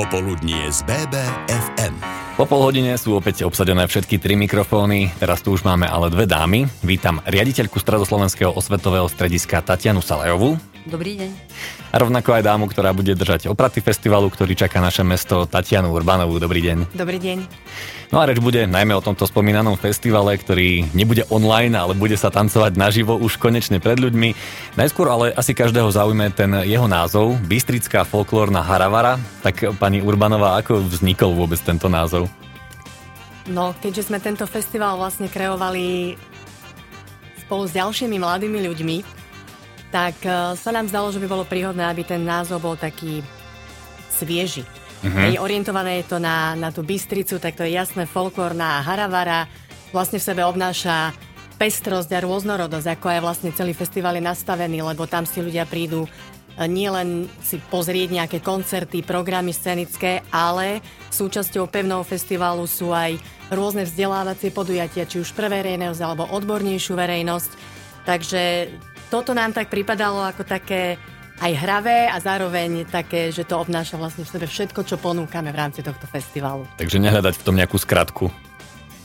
Popoludnie z BBFM. Po pol hodine sú opäť obsadené všetky tri mikrofóny, teraz tu už máme ale dve dámy. Vítam riaditeľku Stredoslovenského osvetového strediska Tatianu Salajovú. Dobrý deň. A rovnako aj dámu, ktorá bude držať opraty festivalu, ktorý čaká naše mesto Tatianu Urbanovú. Dobrý deň. Dobrý deň. No a reč bude najmä o tomto spomínanom festivale, ktorý nebude online, ale bude sa tancovať naživo už konečne pred ľuďmi. Najskôr ale asi každého zaujme ten jeho názov, Bystrická folklórna Haravara. Tak pani Urbanová, ako vznikol vôbec tento názov? No, keďže sme tento festival vlastne kreovali spolu s ďalšími mladými ľuďmi, tak uh, sa nám zdalo, že by bolo príhodné, aby ten názov bol taký svieži. Uh-huh. orientované je to na, na tú Bystricu, tak to je jasné folklórna haravara. Vlastne v sebe obnáša pestrosť a rôznorodosť, ako aj vlastne celý festival je nastavený, lebo tam si ľudia prídu nielen si pozrieť nejaké koncerty, programy scenické, ale súčasťou pevného festivalu sú aj rôzne vzdelávacie podujatia, či už pre verejnosť alebo odbornejšiu verejnosť. Takže toto nám tak pripadalo ako také aj hravé a zároveň také, že to obnáša vlastne v sebe všetko, čo ponúkame v rámci tohto festivalu. Takže nehľadať v tom nejakú skratku.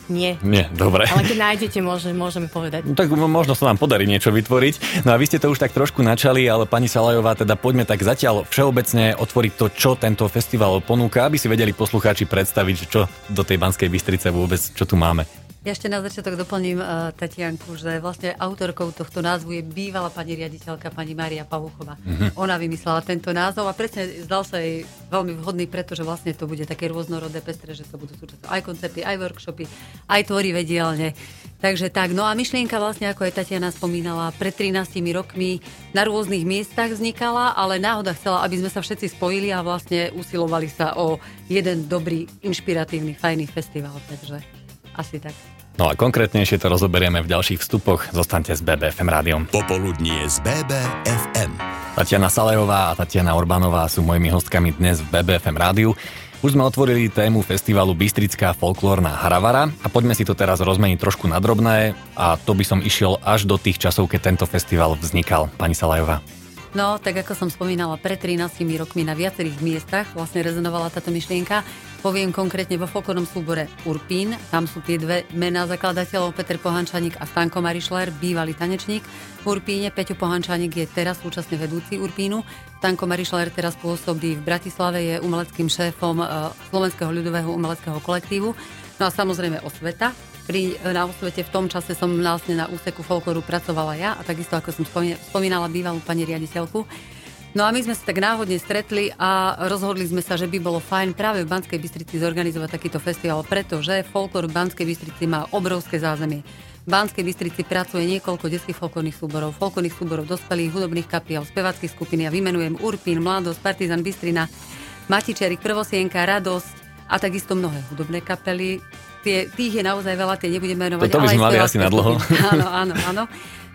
Nie. Nie, dobre. Ale keď nájdete, môže, môžeme povedať. No, tak možno sa nám podarí niečo vytvoriť. No a vy ste to už tak trošku načali, ale pani Salajová, teda poďme tak zatiaľ všeobecne otvoriť to, čo tento festival ponúka, aby si vedeli poslucháči predstaviť, čo do tej Banskej Bystrice vôbec, čo tu máme. Ja ešte na začiatok doplním uh, Tatianku, že vlastne autorkou tohto názvu je bývalá pani riaditeľka pani Maria Pavuchová. Mm-hmm. Ona vymyslela tento názov a presne zdal sa jej veľmi vhodný, pretože vlastne to bude také rôznorodé pestre, že sa budú súčasťou aj koncerty, aj workshopy, aj tvorivé dielne. Takže tak, no a myšlienka vlastne, ako aj Tatiana spomínala, pred 13 rokmi na rôznych miestach vznikala, ale náhoda chcela, aby sme sa všetci spojili a vlastne usilovali sa o jeden dobrý, inšpiratívny, fajný festival. Takže asi tak. No a konkrétnejšie to rozoberieme v ďalších vstupoch. Zostaňte s BBFM rádiom. Popoludnie z BBFM. Tatiana Salejová a Tatiana Orbánová sú mojimi hostkami dnes v BBFM rádiu. Už sme otvorili tému festivalu Bystrická folklórna Haravara a poďme si to teraz rozmeniť trošku na drobné a to by som išiel až do tých časov, keď tento festival vznikal. Pani Salajová. No, tak ako som spomínala, pred 13 rokmi na viacerých miestach vlastne rezonovala táto myšlienka. Poviem konkrétne vo folklórnom súbore Urpín. Tam sú tie dve mená zakladateľov, Peter Pohančanik a Stanko Marišler, bývalý tanečník. V Urpíne Peťo Pohančanik je teraz súčasne vedúci Urpínu. Stanko Marišler teraz pôsobí v Bratislave, je umeleckým šéfom e, Slovenského ľudového umeleckého kolektívu. No a samozrejme Osveta, pri, na osvete v tom čase som vlastne na úseku folklóru pracovala ja a takisto ako som spomínala bývalú pani riaditeľku. No a my sme sa tak náhodne stretli a rozhodli sme sa, že by bolo fajn práve v Banskej Bystrici zorganizovať takýto festival, pretože folklór v Banskej Bystrici má obrovské zázemie. V Banskej Bystrici pracuje niekoľko detských folklórnych súborov, folklórnych súborov dospelých, hudobných kapiel, spevackých skupín. Ja vymenujem Urpín, Mladosť, Partizan Bystrina, Matičerik, Prvosienka, Radosť a takisto mnohé hudobné kapely, tie, tých je naozaj veľa, tie nebudem menovať. To by sme mali asi na dlho. Áno, áno, áno.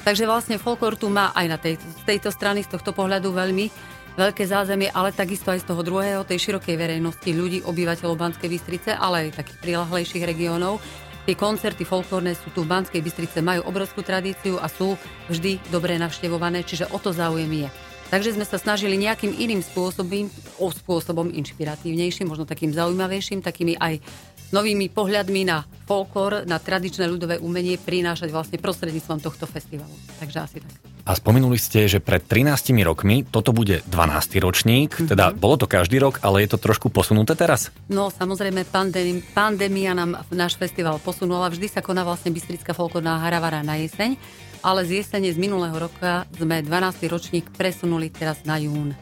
Takže vlastne folklór tu má aj na tej, z tejto strany, z tohto pohľadu veľmi veľké zázemie, ale takisto aj z toho druhého, tej širokej verejnosti ľudí, obyvateľov Banskej Bystrice, ale aj takých prilahlejších regiónov. Tie koncerty folklórne sú tu v Banskej Bystrice, majú obrovskú tradíciu a sú vždy dobre navštevované, čiže o to záujem je. Takže sme sa snažili nejakým iným spôsobom, spôsobom inšpiratívnejším, možno takým zaujímavejším, takými aj novými pohľadmi na folklór, na tradičné ľudové umenie prinášať vlastne prostredníctvom tohto festivalu. Takže asi tak. A spomenuli ste, že pred 13 rokmi toto bude 12. ročník, mm-hmm. teda bolo to každý rok, ale je to trošku posunuté teraz? No samozrejme, pandémia, pandémia nám náš festival posunula. Vždy sa koná vlastne Bystrická folklórna haravara na jeseň, ale z jesene z minulého roka sme 12. ročník presunuli teraz na jún.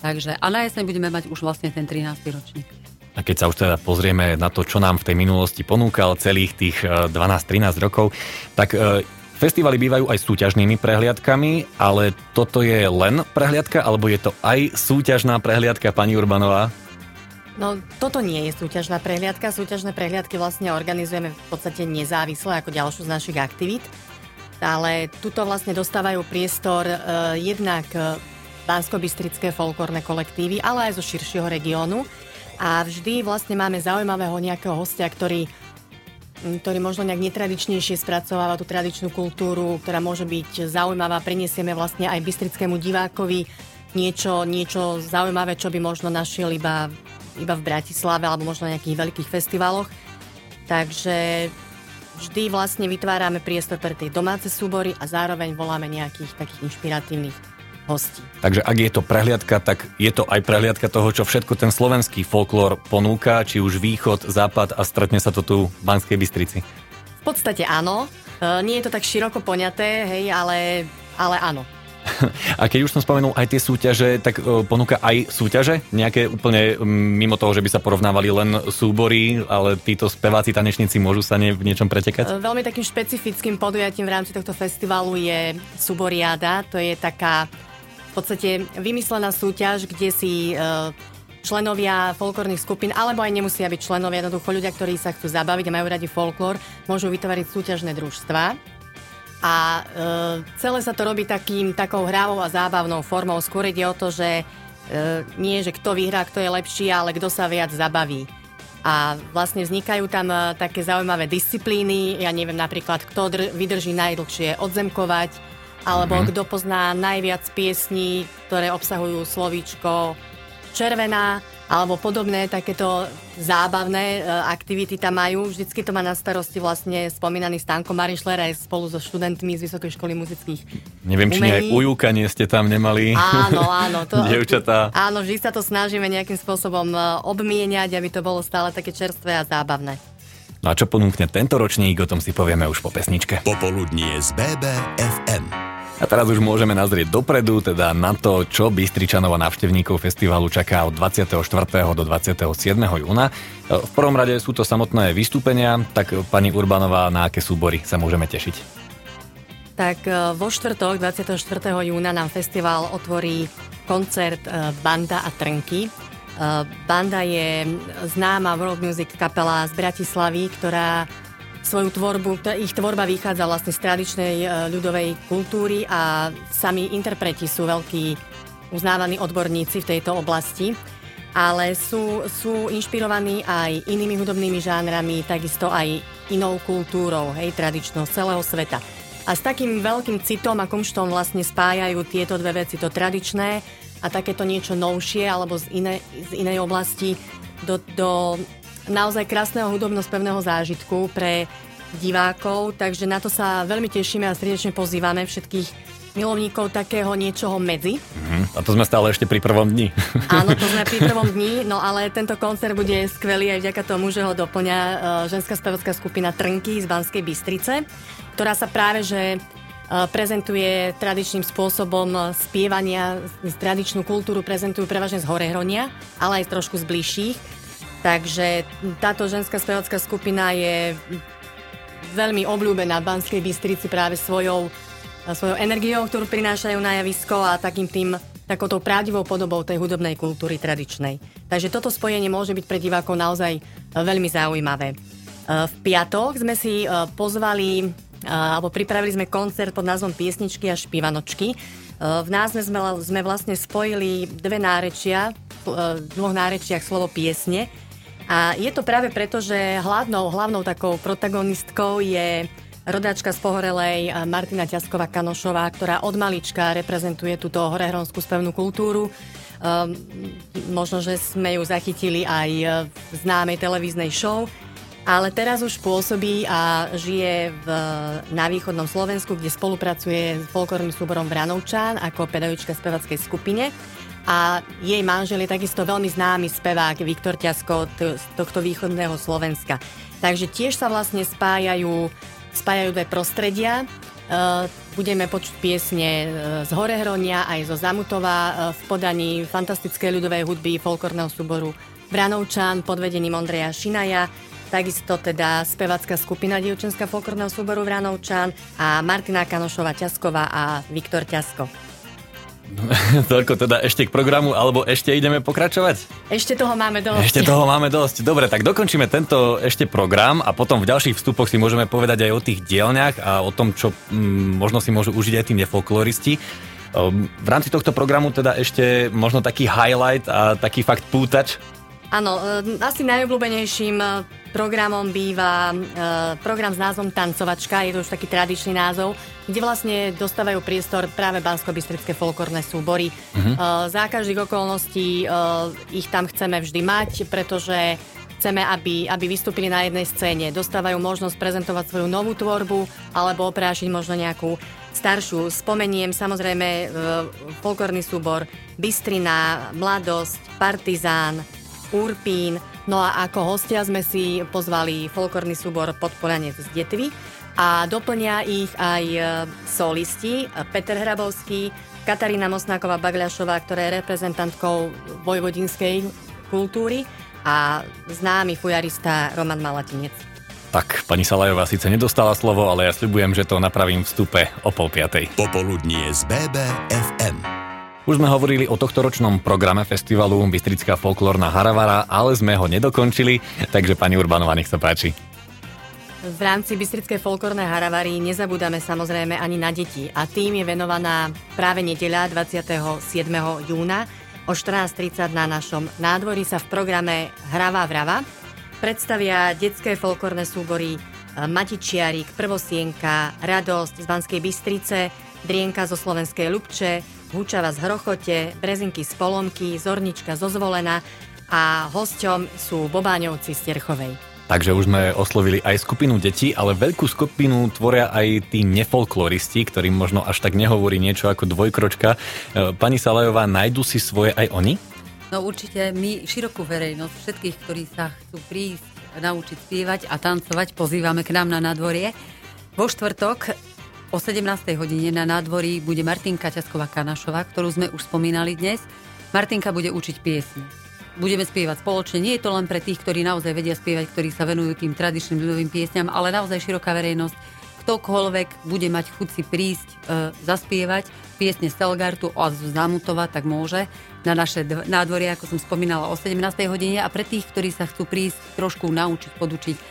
Takže a na jeseň budeme mať už vlastne ten 13. ročník. A keď sa už teda pozrieme na to, čo nám v tej minulosti ponúkal celých tých 12-13 e, rokov, tak e, Festivaly bývajú aj súťažnými prehliadkami, ale toto je len prehliadka, alebo je to aj súťažná prehliadka, pani Urbanová? No, toto nie je súťažná prehliadka. Súťažné prehliadky vlastne organizujeme v podstate nezávisle ako ďalšiu z našich aktivít. Ale tuto vlastne dostávajú priestor e, jednak Bansko-Bystrické folklórne kolektívy, ale aj zo širšieho regiónu a vždy vlastne máme zaujímavého nejakého hostia, ktorý ktorý možno nejak netradičnejšie spracováva tú tradičnú kultúru, ktorá môže byť zaujímavá. Prinesieme vlastne aj bystrickému divákovi niečo, niečo zaujímavé, čo by možno našiel iba iba v Bratislave alebo možno na nejakých veľkých festivaloch. Takže vždy vlastne vytvárame priestor pre tie domáce súbory a zároveň voláme nejakých takých inšpiratívnych hostí. Takže ak je to prehliadka, tak je to aj prehliadka toho, čo všetko ten slovenský folklór ponúka, či už východ, západ a stretne sa to tu v Banskej Bystrici. V podstate áno. E, nie je to tak široko poňaté, hej, ale, ale áno. A keď už som spomenul aj tie súťaže, tak e, ponúka aj súťaže? Nejaké úplne mimo toho, že by sa porovnávali len súbory, ale títo speváci, tanečníci môžu sa ne, v niečom pretekať? E, veľmi takým špecifickým podujatím v rámci tohto festivalu je Suboriada. To je taká v podstate vymyslená súťaž, kde si členovia folklórnych skupín, alebo aj nemusia byť členovia, jednoducho ľudia, ktorí sa chcú zabaviť a majú radi folklór, môžu vytvoriť súťažné družstva. A e, celé sa to robí takým, takou hrávou a zábavnou formou. Skôr ide o to, že e, nie, že kto vyhrá, kto je lepší, ale kto sa viac zabaví. A vlastne vznikajú tam e, také zaujímavé disciplíny. Ja neviem napríklad, kto dr- vydrží najdlhšie odzemkovať, alebo mm-hmm. kto pozná najviac piesní, ktoré obsahujú slovíčko červená alebo podobné takéto zábavné e, aktivity tam majú. Vždycky to má na starosti vlastne spomínaný Stanko Marišler aj spolu so študentmi z Vysokej školy muzických Neviem, či aj ujúkanie ste tam nemali. Áno, áno. To, Dievčatá. Áno, vždy sa to snažíme nejakým spôsobom e, obmieniať, aby to bolo stále také čerstvé a zábavné. No a čo ponúkne tento ročník, o tom si povieme už po pesničke. Popoludnie z BBFM. A teraz už môžeme nazrieť dopredu, teda na to, čo Bystričanov a návštevníkov festivalu čaká od 24. do 27. júna. V prvom rade sú to samotné vystúpenia, tak pani Urbanová, na aké súbory sa môžeme tešiť? Tak e, vo štvrtok 24. júna nám festival otvorí koncert e, Banda a Trnky. E, Banda je známa world music kapela z Bratislavy, ktorá svoju tvorbu, ich tvorba vychádza vlastne z tradičnej e, ľudovej kultúry a sami interpreti sú veľkí uznávaní odborníci v tejto oblasti, ale sú, sú inšpirovaní aj inými hudobnými žánrami, takisto aj inou kultúrou, hej, tradičnou celého sveta. A s takým veľkým citom a kumštom vlastne spájajú tieto dve veci, to tradičné a takéto niečo novšie alebo z, iné, z inej oblasti do, do naozaj krásneho hudobno-spevného zážitku pre divákov, takže na to sa veľmi tešíme a srdečne pozývame všetkých milovníkov takého niečoho medzi. Uh-huh. A to sme stále ešte pri prvom dni. Áno, to sme pri prvom dni, no ale tento koncert bude skvelý aj vďaka tomu, že ho doplňa uh, ženská spevacká skupina Trnky z Banskej Bystrice, ktorá sa práve že uh, prezentuje tradičným spôsobom spievania, tradičnú kultúru prezentujú prevažne z Horehronia, ale aj trošku z bližších Takže táto ženská spevacká skupina je veľmi obľúbená v Banskej Bystrici práve svojou, svojou energiou, ktorú prinášajú na javisko a takým tým takouto pravdivou podobou tej hudobnej kultúry tradičnej. Takže toto spojenie môže byť pre divákov naozaj veľmi zaujímavé. V piatok sme si pozvali alebo pripravili sme koncert pod názvom Piesničky a špivanočky. V názve sme, sme vlastne spojili dve nárečia, v dvoch nárečiach slovo piesne a je to práve preto, že hlavnou, hlavnou takou protagonistkou je rodáčka z Pohorelej eh, Martina Ťasková Kanošová, ktorá od malička reprezentuje túto horehronskú spevnú kultúru. Um, možno, že sme ju zachytili aj v známej televíznej show, ale teraz už pôsobí a žije v, na východnom Slovensku, kde spolupracuje s folklórnym súborom Vranovčan ako pedagogička spevackej skupine a jej manžel je takisto veľmi známy spevák Viktor Ťasko z tohto východného Slovenska. Takže tiež sa vlastne spájajú, spájajú dve prostredia. Uh, budeme počuť piesne uh, z Horehronia aj zo Zamutova uh, v podaní fantastickej ľudovej hudby folklórneho súboru Branovčan pod vedením Ondreja Šinaja. Takisto teda spevacká skupina dievčenská folklórneho súboru Vranovčan a Martina Kanošova Ťasková a Viktor Ťasko. Toľko teda ešte k programu, alebo ešte ideme pokračovať? Ešte toho máme dosť. Ešte toho máme dosť. Dobre, tak dokončíme tento ešte program a potom v ďalších vstupoch si môžeme povedať aj o tých dielňach a o tom, čo m, mm, možno si môžu užiť aj tí nefolkloristi. Ehm, v rámci tohto programu teda ešte možno taký highlight a taký fakt pútač. Áno, e, asi najobľúbenejším e, programom býva e, program s názvom Tancovačka, je to už taký tradičný názov, kde vlastne dostávajú priestor práve bansko folklórne súbory. Uh-huh. Za každých okolností e, ich tam chceme vždy mať, pretože chceme, aby, aby vystúpili na jednej scéne. Dostávajú možnosť prezentovať svoju novú tvorbu alebo oprášiť možno nejakú staršiu. Spomeniem samozrejme folklórny súbor Bystrina, Mladosť, Partizán, Urpín, No a ako hostia sme si pozvali folklórny súbor Podporanec z Detvy a doplnia ich aj e, solisti Peter Hrabovský, Katarína Mosnáková Bagľašová, ktorá je reprezentantkou vojvodinskej kultúry a známy fujarista Roman Malatinec. Tak, pani Salajová síce nedostala slovo, ale ja sľubujem, že to napravím vstupe o pol piatej. Popoludnie z BBFM. Už sme hovorili o tohtoročnom programe festivalu Bystrická folklórna Haravara, ale sme ho nedokončili, takže pani Urbanová, nech sa páči. V rámci Bystrickej folklórnej Haravary nezabúdame samozrejme ani na deti a tým je venovaná práve nedeľa 27. júna o 14.30 na našom nádvorí sa v programe Hrava vrava predstavia detské folklórne súbory Matičiarik, Prvosienka, Radosť z Banskej Bystrice, Drienka zo Slovenskej Lubče, Húčava z Hrochote, Brezinky z Polomky, Zornička zo Zvolena a hosťom sú Bobáňovci z Terchovej. Takže už sme oslovili aj skupinu detí, ale veľkú skupinu tvoria aj tí nefolkloristi, ktorým možno až tak nehovorí niečo ako dvojkročka. E, pani Salajová, nájdu si svoje aj oni? No určite my širokú verejnosť, všetkých, ktorí sa chcú prísť naučiť spievať a tancovať, pozývame k nám na nadvorie. Vo štvrtok O 17. hodine na nádvorí bude Martinka Ťasková Kanašová, ktorú sme už spomínali dnes. Martinka bude učiť piesne. Budeme spievať spoločne. Nie je to len pre tých, ktorí naozaj vedia spievať, ktorí sa venujú tým tradičným ľudovým piesňam, ale naozaj široká verejnosť. Ktokoľvek bude mať chuť si prísť e, zaspievať piesne Stelgartu a Zamutova, tak môže na naše nádvorie, ako som spomínala, o 17. hodine. A pre tých, ktorí sa chcú prísť trošku naučiť, podučiť e,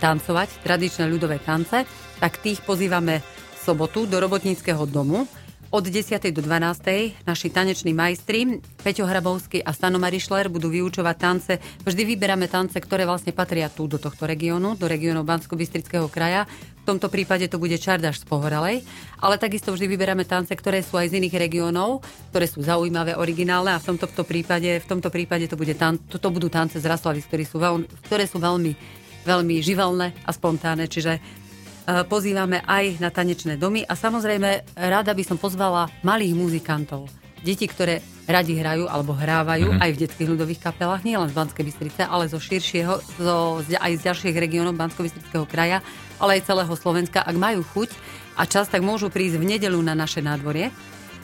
tancovať, tradičné ľudové tance, tak tých pozývame sobotu do robotníckého domu od 10. do 12. naši taneční majstri Peťo Hrabovský a Stano Marišler budú vyučovať tance. Vždy vyberáme tance, ktoré vlastne patria tu do tohto regiónu, do regiónu bansko bystrického kraja. V tomto prípade to bude Čardaš z Pohorelej, ale takisto vždy vyberáme tance, ktoré sú aj z iných regiónov, ktoré sú zaujímavé, originálne a v tomto, prípade, v tomto prípade to, bude tan- to, budú tance z Raslavy, ktoré sú veľmi, ktoré sú veľmi, veľmi živelné a spontánne, čiže pozývame aj na tanečné domy a samozrejme rada by som pozvala malých muzikantov. Deti, ktoré radi hrajú alebo hrávajú mm-hmm. aj v detských ľudových kapelách, nie len z Banskej Bystrice, ale zo širšieho, zo, aj z ďalších regiónov bansko kraja, ale aj celého Slovenska. Ak majú chuť a čas, tak môžu prísť v nedelu na naše nádvorie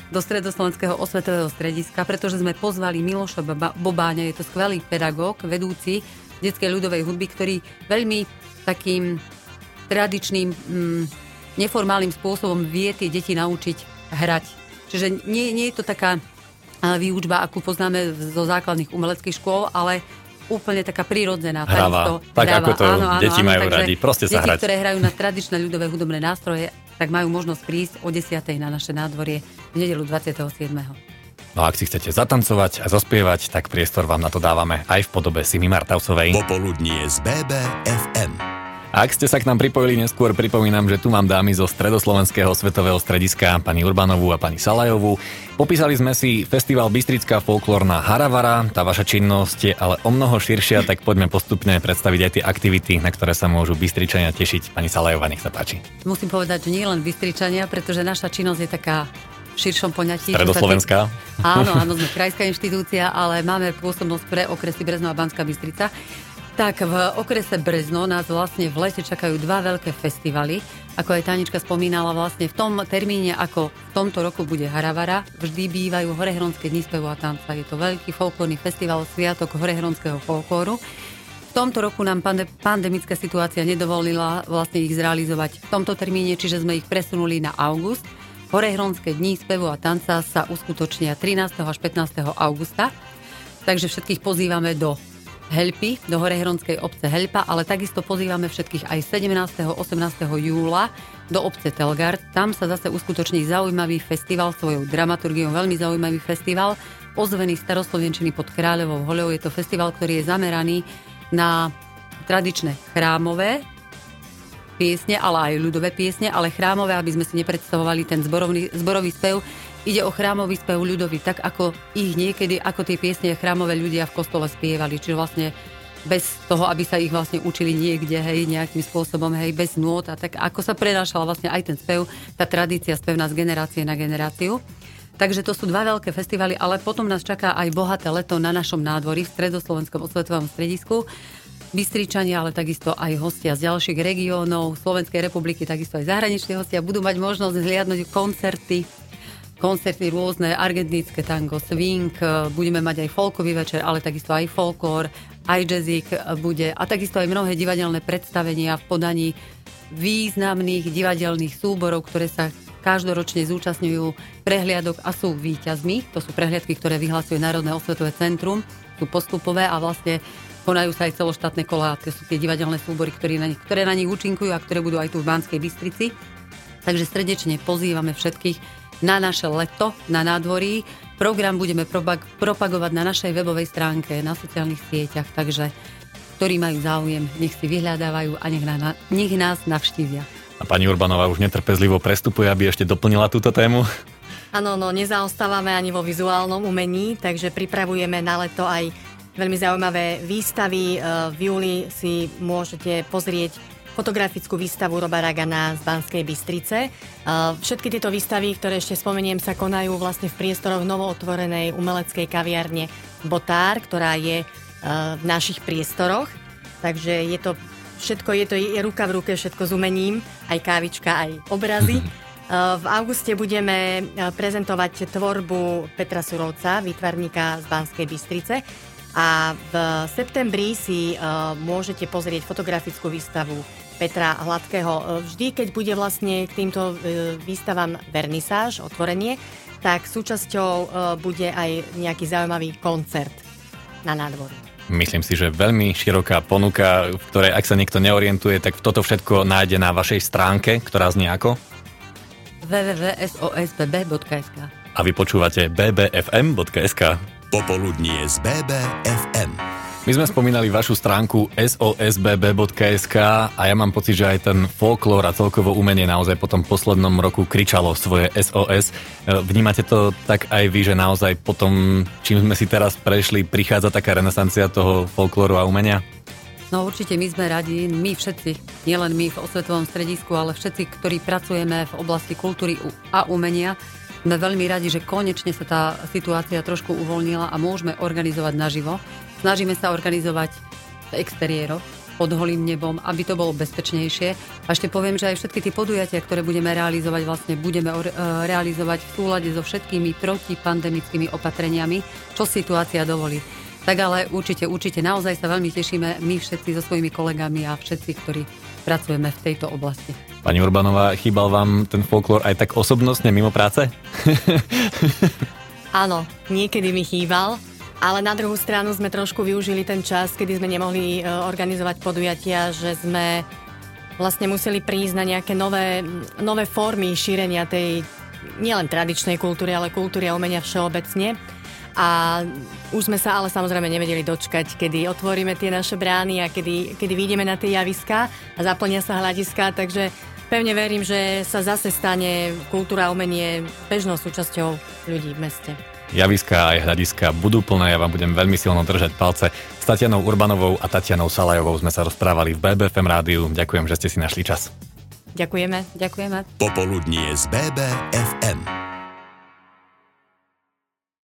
do Stredoslovenského osvetového strediska, pretože sme pozvali Miloša Bobáňa, je to skvelý pedagóg, vedúci detskej ľudovej hudby, ktorý veľmi takým tradičným, mm, neformálnym spôsobom vie tie deti naučiť hrať. Čiže nie, nie je to taká výučba, akú poznáme zo základných umeleckých škôl, ale úplne taká prirodzená. Hrava, tak ako to áno, áno, deti áno, majú radi, proste sa deti, hrať. ktoré hrajú na tradičné ľudové hudobné nástroje, tak majú možnosť prísť o 10. na naše nádvorie v nedelu 27. No a ak si chcete zatancovať a zaspievať, tak priestor vám na to dávame aj v podobe Simi Martausovej. Popoludnie z BBFM. Ak ste sa k nám pripojili neskôr, pripomínam, že tu mám dámy zo Stredoslovenského svetového strediska, pani Urbanovú a pani Salajovú. Popísali sme si festival Bystrická folklórna Haravara, tá vaša činnosť je ale o mnoho širšia, tak poďme postupne predstaviť aj tie aktivity, na ktoré sa môžu Bystričania tešiť. Pani Salajová, nech sa páči. Musím povedať, že nie len Bystričania, pretože naša činnosť je taká v širšom poňatí. Stredoslovenská? Áno, áno, sme krajská inštitúcia, ale máme pôsobnosť pre okresy Brezno a Banská Bystrica. Tak v okrese Brezno nás vlastne v lete čakajú dva veľké festivaly. Ako aj Tanička spomínala, vlastne v tom termíne, ako v tomto roku bude Haravara, vždy bývajú Horehronské dni spevu a tanca. Je to veľký folklórny festival Sviatok Horehronského folklóru. V tomto roku nám pandemická situácia nedovolila vlastne ich zrealizovať v tomto termíne, čiže sme ich presunuli na august. Horehronské dni spevu a tanca sa uskutočnia 13. až 15. augusta. Takže všetkých pozývame do Helpy do Horehronskej obce Helpa, ale takisto pozývame všetkých aj 17. 18. júla do obce Telgard. Tam sa zase uskutoční zaujímavý festival svojou dramaturgiou, veľmi zaujímavý festival, ozvený staroslovenčiny pod Kráľovou hoľou. Je to festival, ktorý je zameraný na tradičné chrámové piesne, ale aj ľudové piesne, ale chrámové, aby sme si nepredstavovali ten zborový, zborový spev. Ide o chrámový spev ľudový, tak ako ich niekedy, ako tie piesne chrámové ľudia v kostole spievali. Čiže vlastne bez toho, aby sa ich vlastne učili niekde, hej, nejakým spôsobom, hej, bez nôd a tak ako sa prenášala vlastne aj ten spev, tá tradícia spevná z generácie na generáciu. Takže to sú dva veľké festivaly, ale potom nás čaká aj bohaté leto na našom nádvorí v Stredoslovenskom osvetovom stredisku. Bystričania, ale takisto aj hostia z ďalších regiónov Slovenskej republiky, takisto aj zahraniční hostia budú mať možnosť zhliadnúť koncerty, koncerty rôzne, argentínske tango, swing, budeme mať aj folkový večer, ale takisto aj folklór, aj jazzík bude a takisto aj mnohé divadelné predstavenia v podaní významných divadelných súborov, ktoré sa každoročne zúčastňujú prehliadok a sú výťazmi. To sú prehliadky, ktoré vyhlasuje Národné osvetové centrum, sú postupové a vlastne konajú sa aj celoštátne kolá. To sú tie divadelné súbory, ktoré na, nich, ktoré na nich účinkujú a ktoré budú aj tu v Banskej Bystrici. Takže srdečne pozývame všetkých na naše leto na nádvorí. Program budeme propagovať na našej webovej stránke, na sociálnych sieťach, takže ktorí majú záujem, nech si vyhľadávajú a nech, na, nech nás navštívia. A pani Urbanová už netrpezlivo prestupuje, aby ešte doplnila túto tému. Áno, no nezaostávame ani vo vizuálnom umení, takže pripravujeme na leto aj veľmi zaujímavé výstavy. E, v júli si môžete pozrieť fotografickú výstavu Roba Ragana z Banskej Bystrice. E, všetky tieto výstavy, ktoré ešte spomeniem, sa konajú vlastne v priestoroch novootvorenej umeleckej kaviarne Botár, ktorá je e, v našich priestoroch. Takže je to všetko je to je ruka v ruke, všetko s umením, aj kávička, aj obrazy. V auguste budeme e, prezentovať tvorbu Petra Surovca, výtvarníka z Banskej Bystrice. A v septembri si e, môžete pozrieť fotografickú výstavu Petra Hladkého. E, vždy, keď bude vlastne k týmto výstavám vernisáž, otvorenie, tak súčasťou bude aj nejaký zaujímavý koncert na nádvorí. Myslím si, že veľmi široká ponuka, v ktorej ak sa niekto neorientuje, tak toto všetko nájde na vašej stránke, ktorá znie ako? www.sosbb.sk A vy počúvate bbfm.sk Popoludnie z BBFM. My sme spomínali vašu stránku sosbb.sk a ja mám pocit, že aj ten folklór a celkovo umenie naozaj po tom poslednom roku kričalo svoje SOS. Vnímate to tak aj vy, že naozaj po tom, čím sme si teraz prešli, prichádza taká renesancia toho folklóru a umenia? No určite my sme radi, my všetci, nielen my v osvetovom stredisku, ale všetci, ktorí pracujeme v oblasti kultúry a umenia, sme veľmi radi, že konečne sa tá situácia trošku uvoľnila a môžeme organizovať naživo. Snažíme sa organizovať v exteriéroch pod holým nebom, aby to bolo bezpečnejšie. A ešte poviem, že aj všetky tie podujatia, ktoré budeme realizovať, vlastne budeme e, realizovať v súlade so všetkými protipandemickými opatreniami, čo situácia dovolí. Tak ale určite, určite naozaj sa veľmi tešíme my všetci so svojimi kolegami a všetci, ktorí pracujeme v tejto oblasti. Pani Urbanová, chýbal vám ten folklór aj tak osobnostne mimo práce? Áno, niekedy mi chýbal, ale na druhú stranu sme trošku využili ten čas, kedy sme nemohli e, organizovať podujatia, že sme vlastne museli prísť na nejaké nové, nové formy šírenia tej nielen tradičnej kultúry, ale kultúry a umenia všeobecne. A už sme sa ale samozrejme nevedeli dočkať, kedy otvoríme tie naše brány a kedy, kedy vyjdeme na tie javiska a zaplnia sa hľadiska, takže pevne verím, že sa zase stane kultúra a umenie bežnou súčasťou ľudí v meste javiska aj hľadiska budú plné. Ja vám budem veľmi silno držať palce. S Tatianou Urbanovou a Tatianou Salajovou sme sa rozprávali v BBFM rádiu. Ďakujem, že ste si našli čas. Ďakujeme. Ďakujeme. Popoludnie z BBFM.